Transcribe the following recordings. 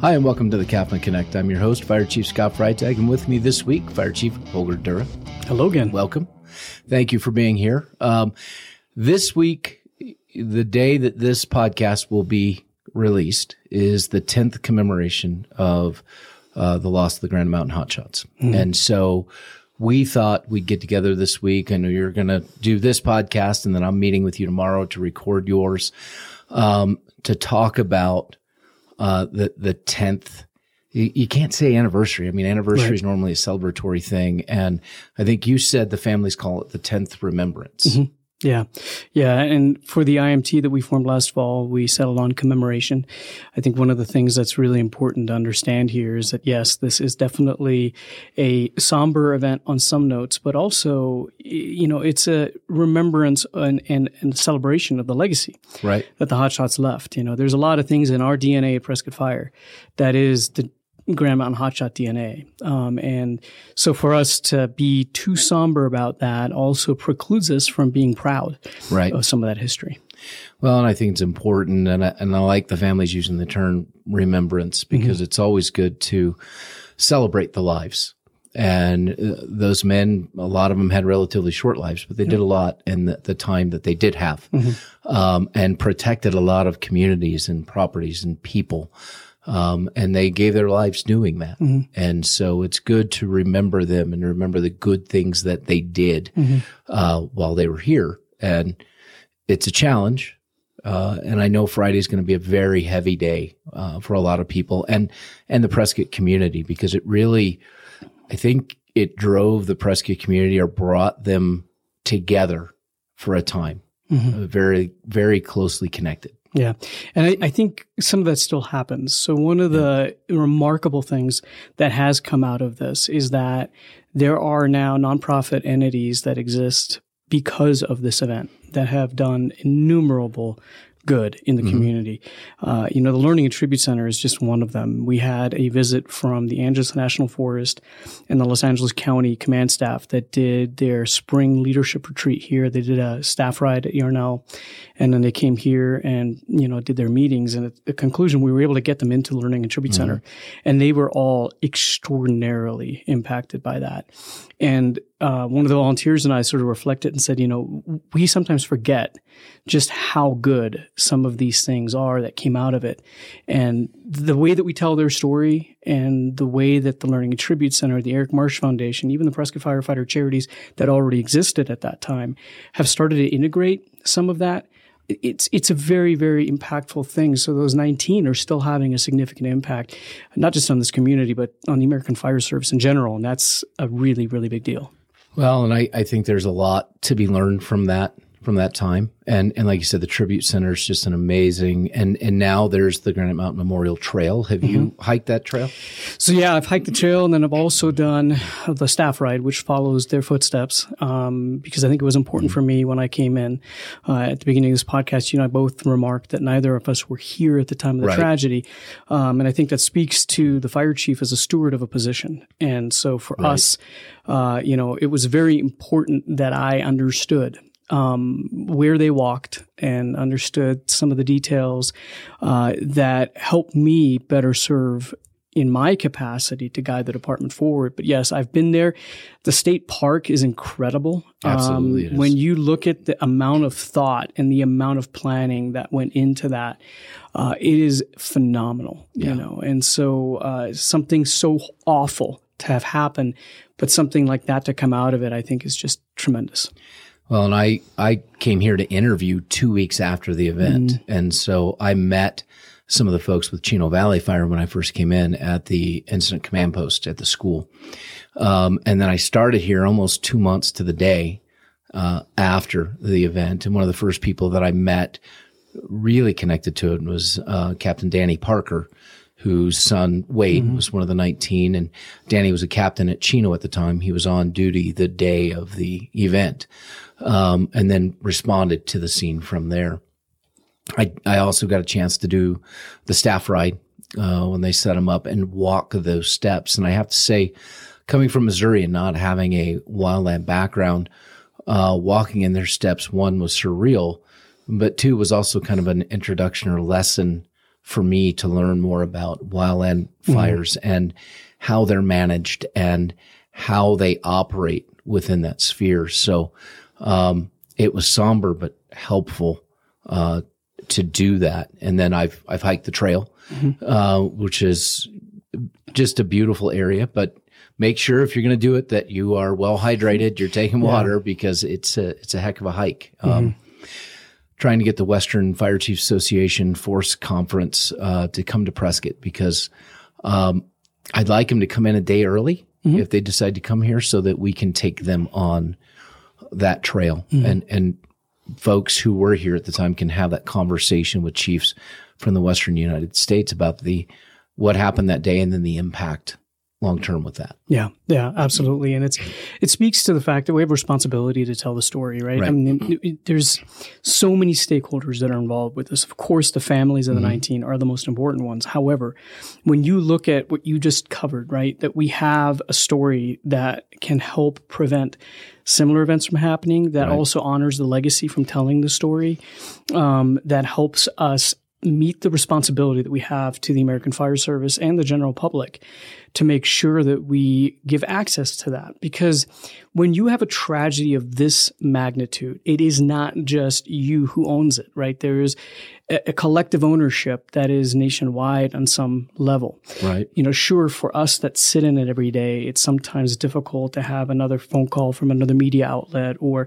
Hi, and welcome to the CAFMA Connect. I'm your host, Fire Chief Scott Freitag, and with me this week, Fire Chief Holger Durre. Hello again. Welcome. Thank you for being here. Um, this week, the day that this podcast will be released is the 10th commemoration of uh, the loss of the Granite Mountain Hotshots. Mm-hmm. And so we thought we'd get together this week. I know you're going to do this podcast, and then I'm meeting with you tomorrow to record yours um, to talk about uh, the the tenth. You, you, can't say anniversary. I mean, anniversary right. is normally a celebratory thing, and I think you said the families call it the tenth remembrance. Mm-hmm. Yeah. Yeah. And for the IMT that we formed last fall, we settled on commemoration. I think one of the things that's really important to understand here is that yes, this is definitely a somber event on some notes, but also, you know, it's a remembrance and, and, and celebration of the legacy right. that the hotshots left. You know, there's a lot of things in our DNA at Prescott Fire that is the Granite Mountain Hotshot DNA. Um, and so for us to be too somber about that also precludes us from being proud right. of some of that history. Well, and I think it's important, and I, and I like the families using the term remembrance because mm-hmm. it's always good to celebrate the lives. And uh, those men, a lot of them had relatively short lives, but they did a lot in the, the, time that they did have, mm-hmm. um, and protected a lot of communities and properties and people. Um, and they gave their lives doing that. Mm-hmm. And so it's good to remember them and remember the good things that they did mm-hmm. uh, while they were here. And it's a challenge. Uh, and I know Friday is going to be a very heavy day uh, for a lot of people and and the Prescott community because it really, I think it drove the Prescott community or brought them together for a time, mm-hmm. very very closely connected. Yeah. And I, I, think some of that still happens. So one of the remarkable things that has come out of this is that there are now nonprofit entities that exist because of this event that have done innumerable good in the mm-hmm. community. Uh, you know, the Learning and Tribute Center is just one of them. We had a visit from the Angeles National Forest and the Los Angeles County command staff that did their spring leadership retreat here. They did a staff ride at Yarnell, and then they came here and you know did their meetings. And at the conclusion, we were able to get them into the Learning and Tribute mm-hmm. Center, and they were all extraordinarily impacted by that. And uh, one of the volunteers and I sort of reflected and said, you know, we sometimes forget just how good some of these things are that came out of it. And the way that we tell their story and the way that the Learning and Tribute Center, the Eric Marsh Foundation, even the Prescott Firefighter charities that already existed at that time have started to integrate some of that it's it's a very very impactful thing. So those 19 are still having a significant impact, not just on this community, but on the American Fire Service in general, and that's a really really big deal. Well, and I, I think there's a lot to be learned from that from that time. And and like you said, the tribute center is just an amazing. And and now there's the Granite Mountain Memorial Trail. Have mm-hmm. you hiked that trail? So yeah, I've hiked the trail, and then I've also done the staff ride, which follows their footsteps. Um, because I think it was important mm-hmm. for me when I came in uh, at the beginning of this podcast. You and I both remarked that neither of us were here at the time of the right. tragedy, um, and I think that speaks to the fire chief as a steward of a position. And so for right. us, uh, you know, it was very important that I understood um, where they walked and understood some of the details uh, that helped me better serve in my capacity to guide the department forward. But yes, I've been there. The state park is incredible. Absolutely. Um, when you look at the amount of thought and the amount of planning that went into that, uh, it is phenomenal, yeah. you know, and so, uh, something so awful to have happened, but something like that to come out of it, I think is just tremendous. Well, and I, I came here to interview two weeks after the event. Mm. And so I met some of the folks with Chino Valley Fire when I first came in at the incident command post at the school. Um, and then I started here almost two months to the day, uh, after the event. And one of the first people that I met really connected to it was, uh, Captain Danny Parker, whose son Wade mm-hmm. was one of the 19 and Danny was a captain at Chino at the time. He was on duty the day of the event um, and then responded to the scene from there. I, I also got a chance to do the staff ride uh, when they set them up and walk those steps. And I have to say, coming from Missouri and not having a wildland background, uh, walking in their steps, one was surreal, but two was also kind of an introduction or lesson for me to learn more about wildland fires and how they're managed and how they operate within that sphere. So um, it was somber but helpful uh, to do that. And then I've I've hiked the trail, uh, which is just a beautiful area. But make sure if you're going to do it that you are well hydrated, you're taking water because it's a it's a heck of a hike. Um, trying to get the Western Fire Chiefs Association Force Conference uh, to come to Prescott because um, I'd like them to come in a day early if they decide to come here, so that we can take them on that trail. And and folks who were here at the time can have that conversation with chiefs from the Western United States about the what happened that day and then the impact long term with that. Yeah, yeah, absolutely, and it's it speaks to the fact that we have responsibility to tell the story, right? I mean, it- it- there's so many stakeholders that are involved with this. Of course, the families of the 19 are the most important ones. However, when you look at what you just covered, right, that we have a story that can help prevent similar events from happening, that also honors the legacy from telling the story, um, that helps us meet the responsibility that we have to the American Fire Service and the general public to make sure that we give access to that. Because when you have a tragedy of this magnitude, it is not just you who owns it, right? There is a, collective ownership that is nationwide on some level. Right. You know, sure, for us that sit in it every day, it's sometimes difficult to have another phone call from another media outlet or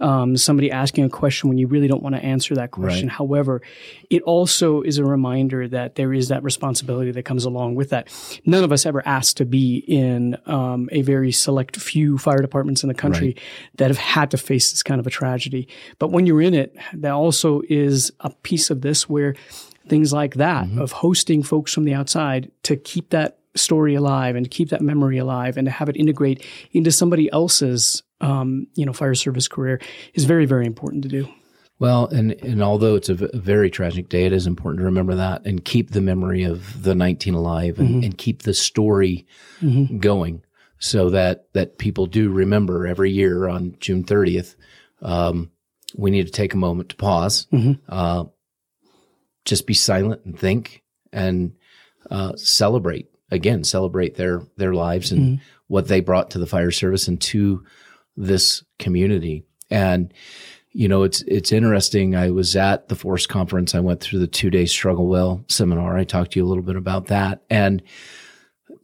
um, somebody asking a question when you really don't want to answer that question. Right. However, it also is a reminder that there is that responsibility that comes along with that. None of us ever asked to be in um, a very select few fire departments in the country that have had to face this kind of a tragedy. But when you're in it, that also is a piece of this where things like that of hosting folks from the outside to keep that story alive and to keep that memory alive and to have it integrate into somebody else's um, you know fire service career is very very important to do. Well, and, and although it's a, v- a very tragic day, it is important to remember that and keep the memory of the 19 alive and, and keep the story going so that, that people do remember every year on June 30th. Um, we need to take a moment to pause, uh, just be silent and think and uh, celebrate again, celebrate their their lives and what they brought to the fire service and to this community. And you know, it's it's interesting. I was at the Force conference. I went through the two day struggle well seminar. I talked to you a little bit about that, and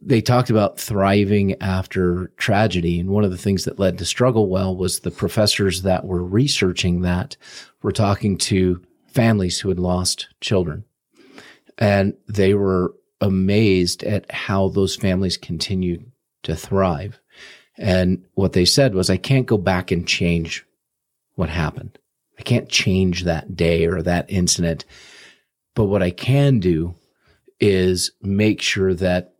they talked about thriving after tragedy. And one of the things that led to struggle well was the professors that were researching that were talking to families who had lost children, and they were amazed at how those families continued to thrive. And what they said was, I can't go back and change what happened. I can't change that day or that incident. But what I can do is make sure that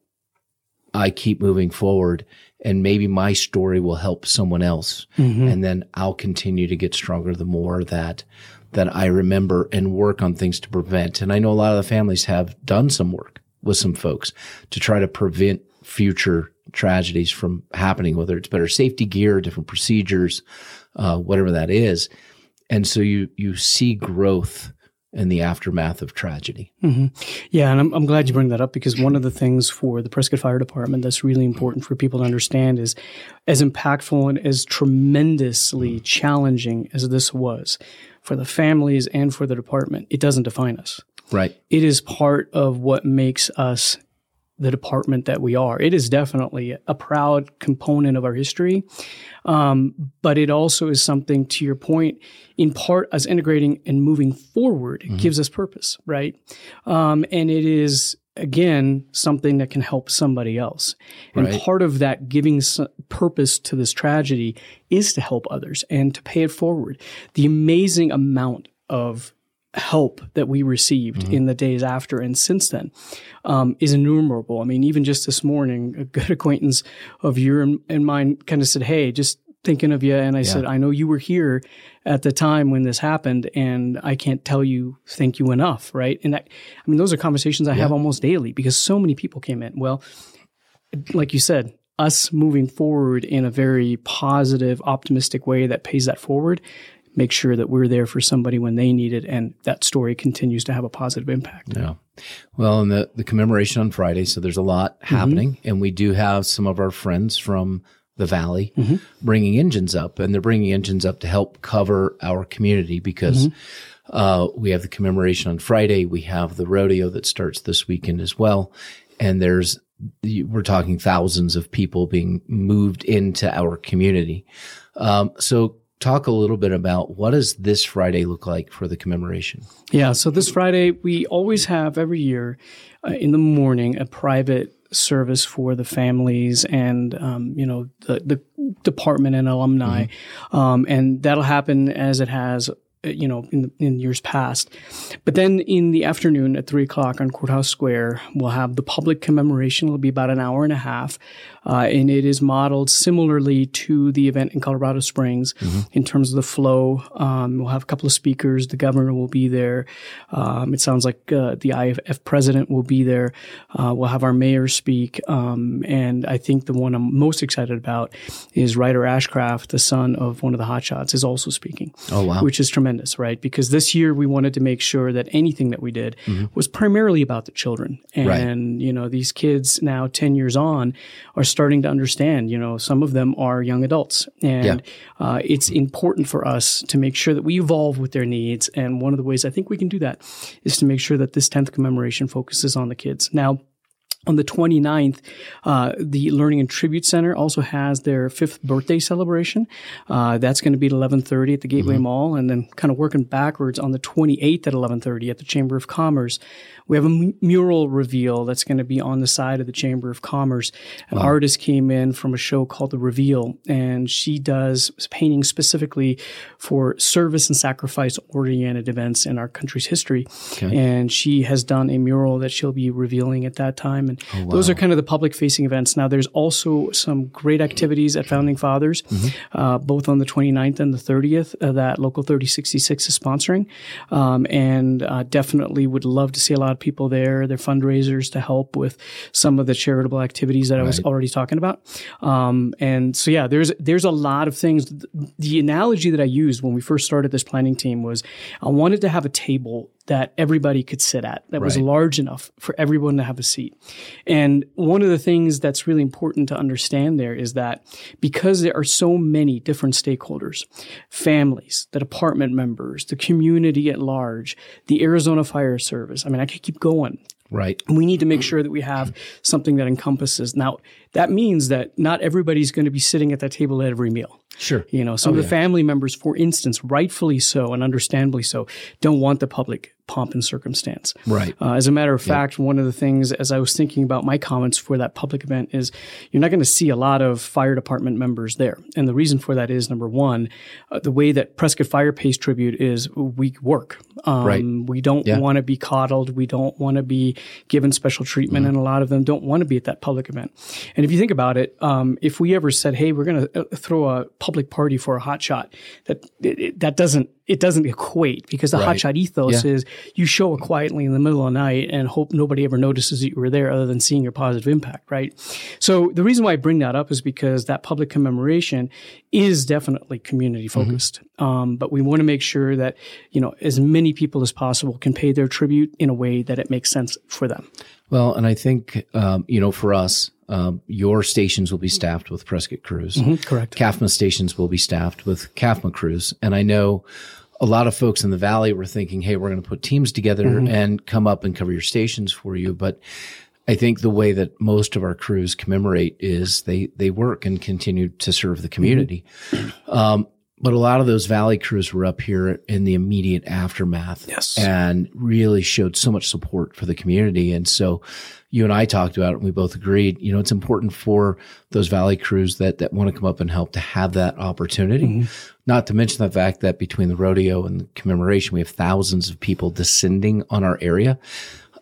I keep moving forward and maybe my story will help someone else. Mm-hmm. And then I'll continue to get stronger the more that that I remember and work on things to prevent. And I know a lot of the families have done some work with some folks to try to prevent future tragedies from happening, whether it's better safety gear, different procedures, uh, whatever that is. And so you you see growth in the aftermath of tragedy. Yeah, and I'm, I'm glad you bring that up because one of the things for the Prescott Fire Department that's really important for people to understand is as impactful and as tremendously challenging as this was for the families and for the department, it doesn't define us. Right. It is part of what makes us the department that we are. It is definitely a proud component of our history. Um, but it also is something, to your point, in part as integrating and moving forward, it gives us purpose, right? Um, and it is, again, something that can help somebody else. And Right. part of that giving purpose to this tragedy is to help others and to pay it forward. The amazing amount of help that we received in the days after and since then um, is innumerable. I mean, even just this morning, a good acquaintance of your and, and mine kind of said, "Hey, just thinking of you." And I said, "I know you were here at the time when this happened, and I can't tell you thank you enough." Right? And that, I mean, those are conversations I have almost daily because so many people came in. Well, like you said, us moving forward in a very positive, optimistic way that pays that forward make sure that we're there for somebody when they need it, and that story continues to have a positive impact. Yeah. Well, and the, the commemoration on Friday, so there's a lot happening, and we do have some of our friends from the valley bringing engines up, and they're bringing engines up to help cover our community because uh, we have the commemoration on Friday. We have the rodeo that starts this weekend as well, and there's we're talking thousands of people being moved into our community. Um, so, talk a little bit about what does this Friday look like for the commemoration? Yeah, so this Friday, we always have every year uh, in the morning a private service for the families and um, you know the, the department and alumni, um, and that'll happen as it has you know in, in years past. But then in the afternoon at three o'clock on Courthouse Square, we'll have the public commemoration. It'll be about an hour and a half, uh, and it is modeled similarly to the event in Colorado Springs in terms of the flow. Um, we'll have a couple of speakers. The governor will be there. Um, it sounds like uh, the IFF president will be there. Uh, we'll have our mayor speak, um, and I think the one I'm most excited about is Ryder Ashcraft, the son of one of the hotshots, is also speaking Oh wow! which is tremendous, right? Because this year we wanted to make sure that anything that we did was primarily about the children. And, Right. you know, these kids now 10 years on are starting to understand, you know, some of them are young adults. And uh, it's important for us to make sure that we evolve with their needs. And one of the ways I think we can do that is to make sure that this 10th commemoration focuses on the kids. Now, on the 29th, uh, the Learning and Tribute Center also has their fifth birthday celebration. Uh, that's going to be at 11:30 at the Gateway Mall, and then kind of working backwards on the 28th at 11:30 at the Chamber of Commerce. We have a m- mural reveal that's going to be on the side of the Chamber of Commerce. An artist came in from a show called The Reveal, and she does painting specifically for service and sacrifice oriented events in our country's history. And she has done a mural that she'll be revealing at that time. And those are kind of the public facing events. Now, there's also some great activities at Founding Fathers, uh, both on the 29th and the 30th uh, that Local 3066 is sponsoring. Um, and uh, definitely would love to see a lot of people there. They're fundraisers to help with some of the charitable activities that I was already talking about. Um, and so, yeah, there's there's a lot of things. The analogy that I used when we first started this planning team was I wanted to have a table that everybody could sit at that was large enough for everyone to have a seat. And one of the things that's really important to understand there is that because there are so many different stakeholders, families, the department members, the community at large, the Arizona Fire Service, I mean, I could keep going. Right. We need to make sure that we have something that encompasses. Now, that means that not everybody's going to be sitting at that table at every meal. Sure. You know, some oh, of the family members, for instance, rightfully so and understandably so, don't want the public pomp and circumstance. Right. Uh, as a matter of fact, one of the things, as I was thinking about my comments for that public event, is you're not going to see a lot of fire department members there. And the reason for that is number one, uh, the way that Prescott Fire pays tribute is we work. Um, Right. We don't Yeah. want to be coddled. We don't want to be given special treatment. And a lot of them don't want to be at that public event. And if you think about it, um, if we ever said, hey, we're going to throw a public party for a hot shot, that, it- that doesn't, it doesn't equate because the Right. hotshot ethos Yeah. is you show up quietly in the middle of the night and hope nobody ever notices that you were there other than seeing your positive impact, right? So the reason why I bring that up is because that public commemoration is definitely community focused. Um, but we want to make sure that, you know, as many people as possible can pay their tribute in a way that it makes sense for them. Well, and I think um, you know, for us, um, your stations will be staffed with Prescott crews. Correct. CAFMA stations will be staffed with CAFMA crews. And I know a lot of folks in the valley were thinking, hey, we're going to put teams together and come up and cover your stations for you. But I think the way that most of our crews commemorate is they, they work and continue to serve the community. Um, but a lot of those valley crews were up here in the immediate aftermath Yes. and really showed so much support for the community. And so you and I talked about it and we both agreed, you know, it's important for those valley crews that, that want to come up and help to have that opportunity. Not to mention the fact that between the rodeo and the commemoration, we have thousands of people descending on our area,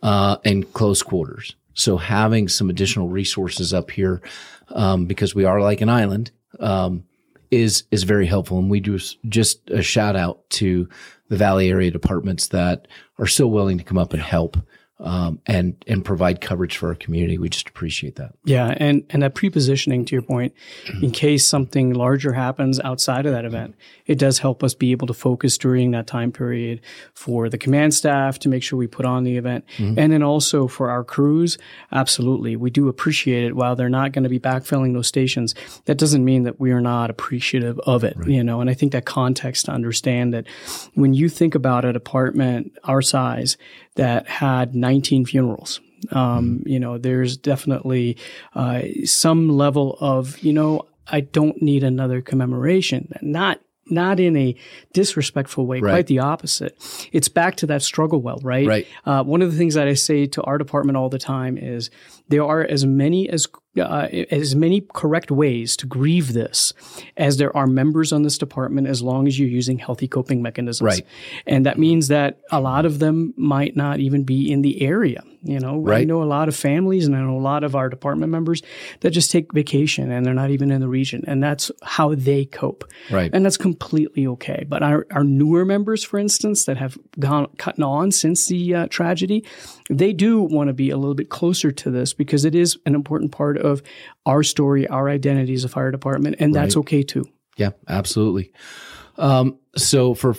uh, in close quarters. So having some additional resources up here, um, because we are like an island, um, is is very helpful. And we do just a shout out to the Valley area departments that are so willing to come up and help um, and and provide coverage for our community. We just appreciate that. Yeah, and and that pre-positioning to your point, in case something larger happens outside of that event, it does help us be able to focus during that time period for the command staff to make sure we put on the event, and then also for our crews. Absolutely, we do appreciate it. While they're not going to be backfilling those stations, that doesn't mean that we are not appreciative of it. You know, and I think that context to understand that when you think about a department our size that had 19 funerals. Um, You know, there's definitely uh, some level of, you know, I don't need another commemoration. Not not in a disrespectful way, Right. quite the opposite. It's back to that struggle well, right? Right. Uh, one of the things that I say to our department all the time is there are as many as uh, as many correct ways to grieve this as there are members on this department, as long as you're using healthy coping mechanisms. Right. And that means that a lot of them might not even be in the area. You know, I know a lot of families and I know a lot of our department members that just take vacation and they're not even in the region. And that's how they cope. Right. And that's completely okay. But our, our newer members, for instance, that have gone cutting on since the uh, tragedy, they do want to be a little bit closer to this because it is an important part of our story, our identity as a fire department, and that's okay too. Yeah, absolutely. Um, so for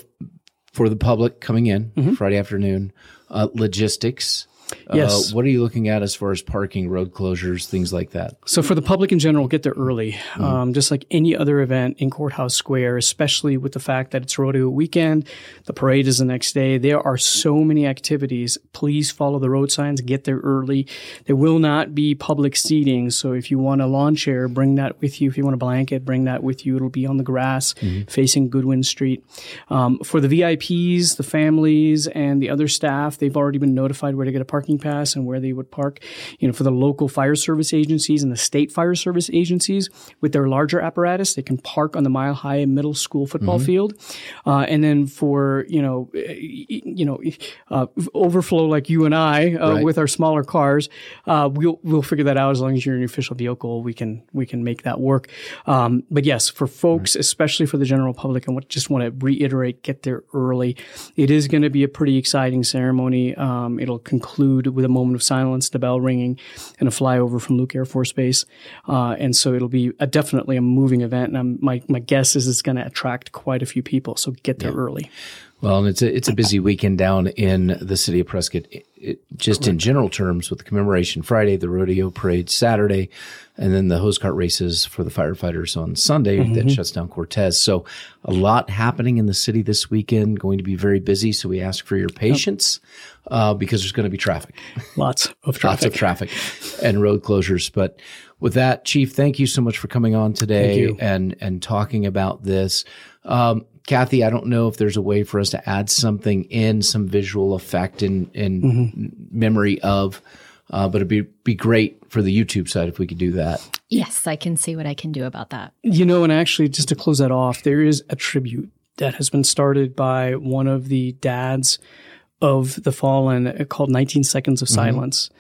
for the public coming in Mm-hmm. Friday afternoon, uh, logistics. Yes. Uh, what are you looking at as far as parking, road closures, things like that? So for the public in general, get there early, um, just like any other event in Courthouse Square, especially with the fact that it's rodeo weekend. The parade is the next day. There are so many activities. Please follow the road signs. Get there early. There will not be public seating. So if you want a lawn chair, bring that with you. If you want a blanket, bring that with you. It'll be on the grass facing Goodwin Street. Um, for the VIPs, the families, and the other staff, they've already been notified where to get a parking pass and where they would park. You know, for the local fire service agencies and the state fire service agencies with their larger apparatus, they can park on the Mile High Middle School football field. Uh, and then for you know, uh, you know, uh, overflow like you and I uh, Right. with our smaller cars, uh, we'll we'll figure that out as long as you're in your official vehicle. We can we can make that work. Um, but yes, for folks, especially for the general public, I want, just want to reiterate: get there early. It is going to be a pretty exciting ceremony. Um, it'll conclude with a moment of silence, the bell ringing, and a flyover from Luke Air Force Base. Uh, and so it'll be a, definitely a moving event. And I'm, my my guess is it's going to attract quite a few people. So get there early. Well, and it's a, it's a busy weekend down in the city of Prescott. It, it, just in general terms, with the commemoration Friday, the rodeo parade Saturday, and then the hose cart races for the firefighters on Sunday that shuts down Cortez. So, a lot happening in the city this weekend. Going to be very busy. So we ask for your patience uh, because there's going to be traffic. Lots of traffic. lots of traffic and road closures. But with that, Chief, thank you so much for coming on today and and talking about this. Um, Kathy, I don't know if there's a way for us to add something in, some visual effect in in Mm-hmm. memory of, uh, but it'd be be great for the YouTube side if we could do that. Yes, I can see what I can do about that. You know, and actually, just to close that off, there is a tribute that has been started by one of the dads of the fallen uh, called 19 Seconds of Silence.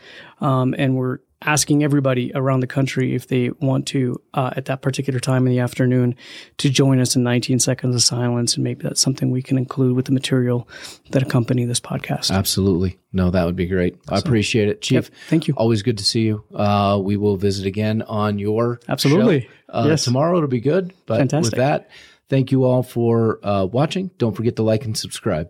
Um, and we're asking everybody around the country if they want to, uh, at that particular time in the afternoon, to join us in 19 Seconds of Silence. And maybe that's something we can include with the material that accompany this podcast. Absolutely, no, that would be great. I appreciate it, Chief. Yep, thank you. Always good to see you. Uh, we will visit again on your Absolutely. Uh, Yes. Tomorrow it'll be good. But Fantastic. with that, thank you all for uh, watching. Don't forget to like and subscribe.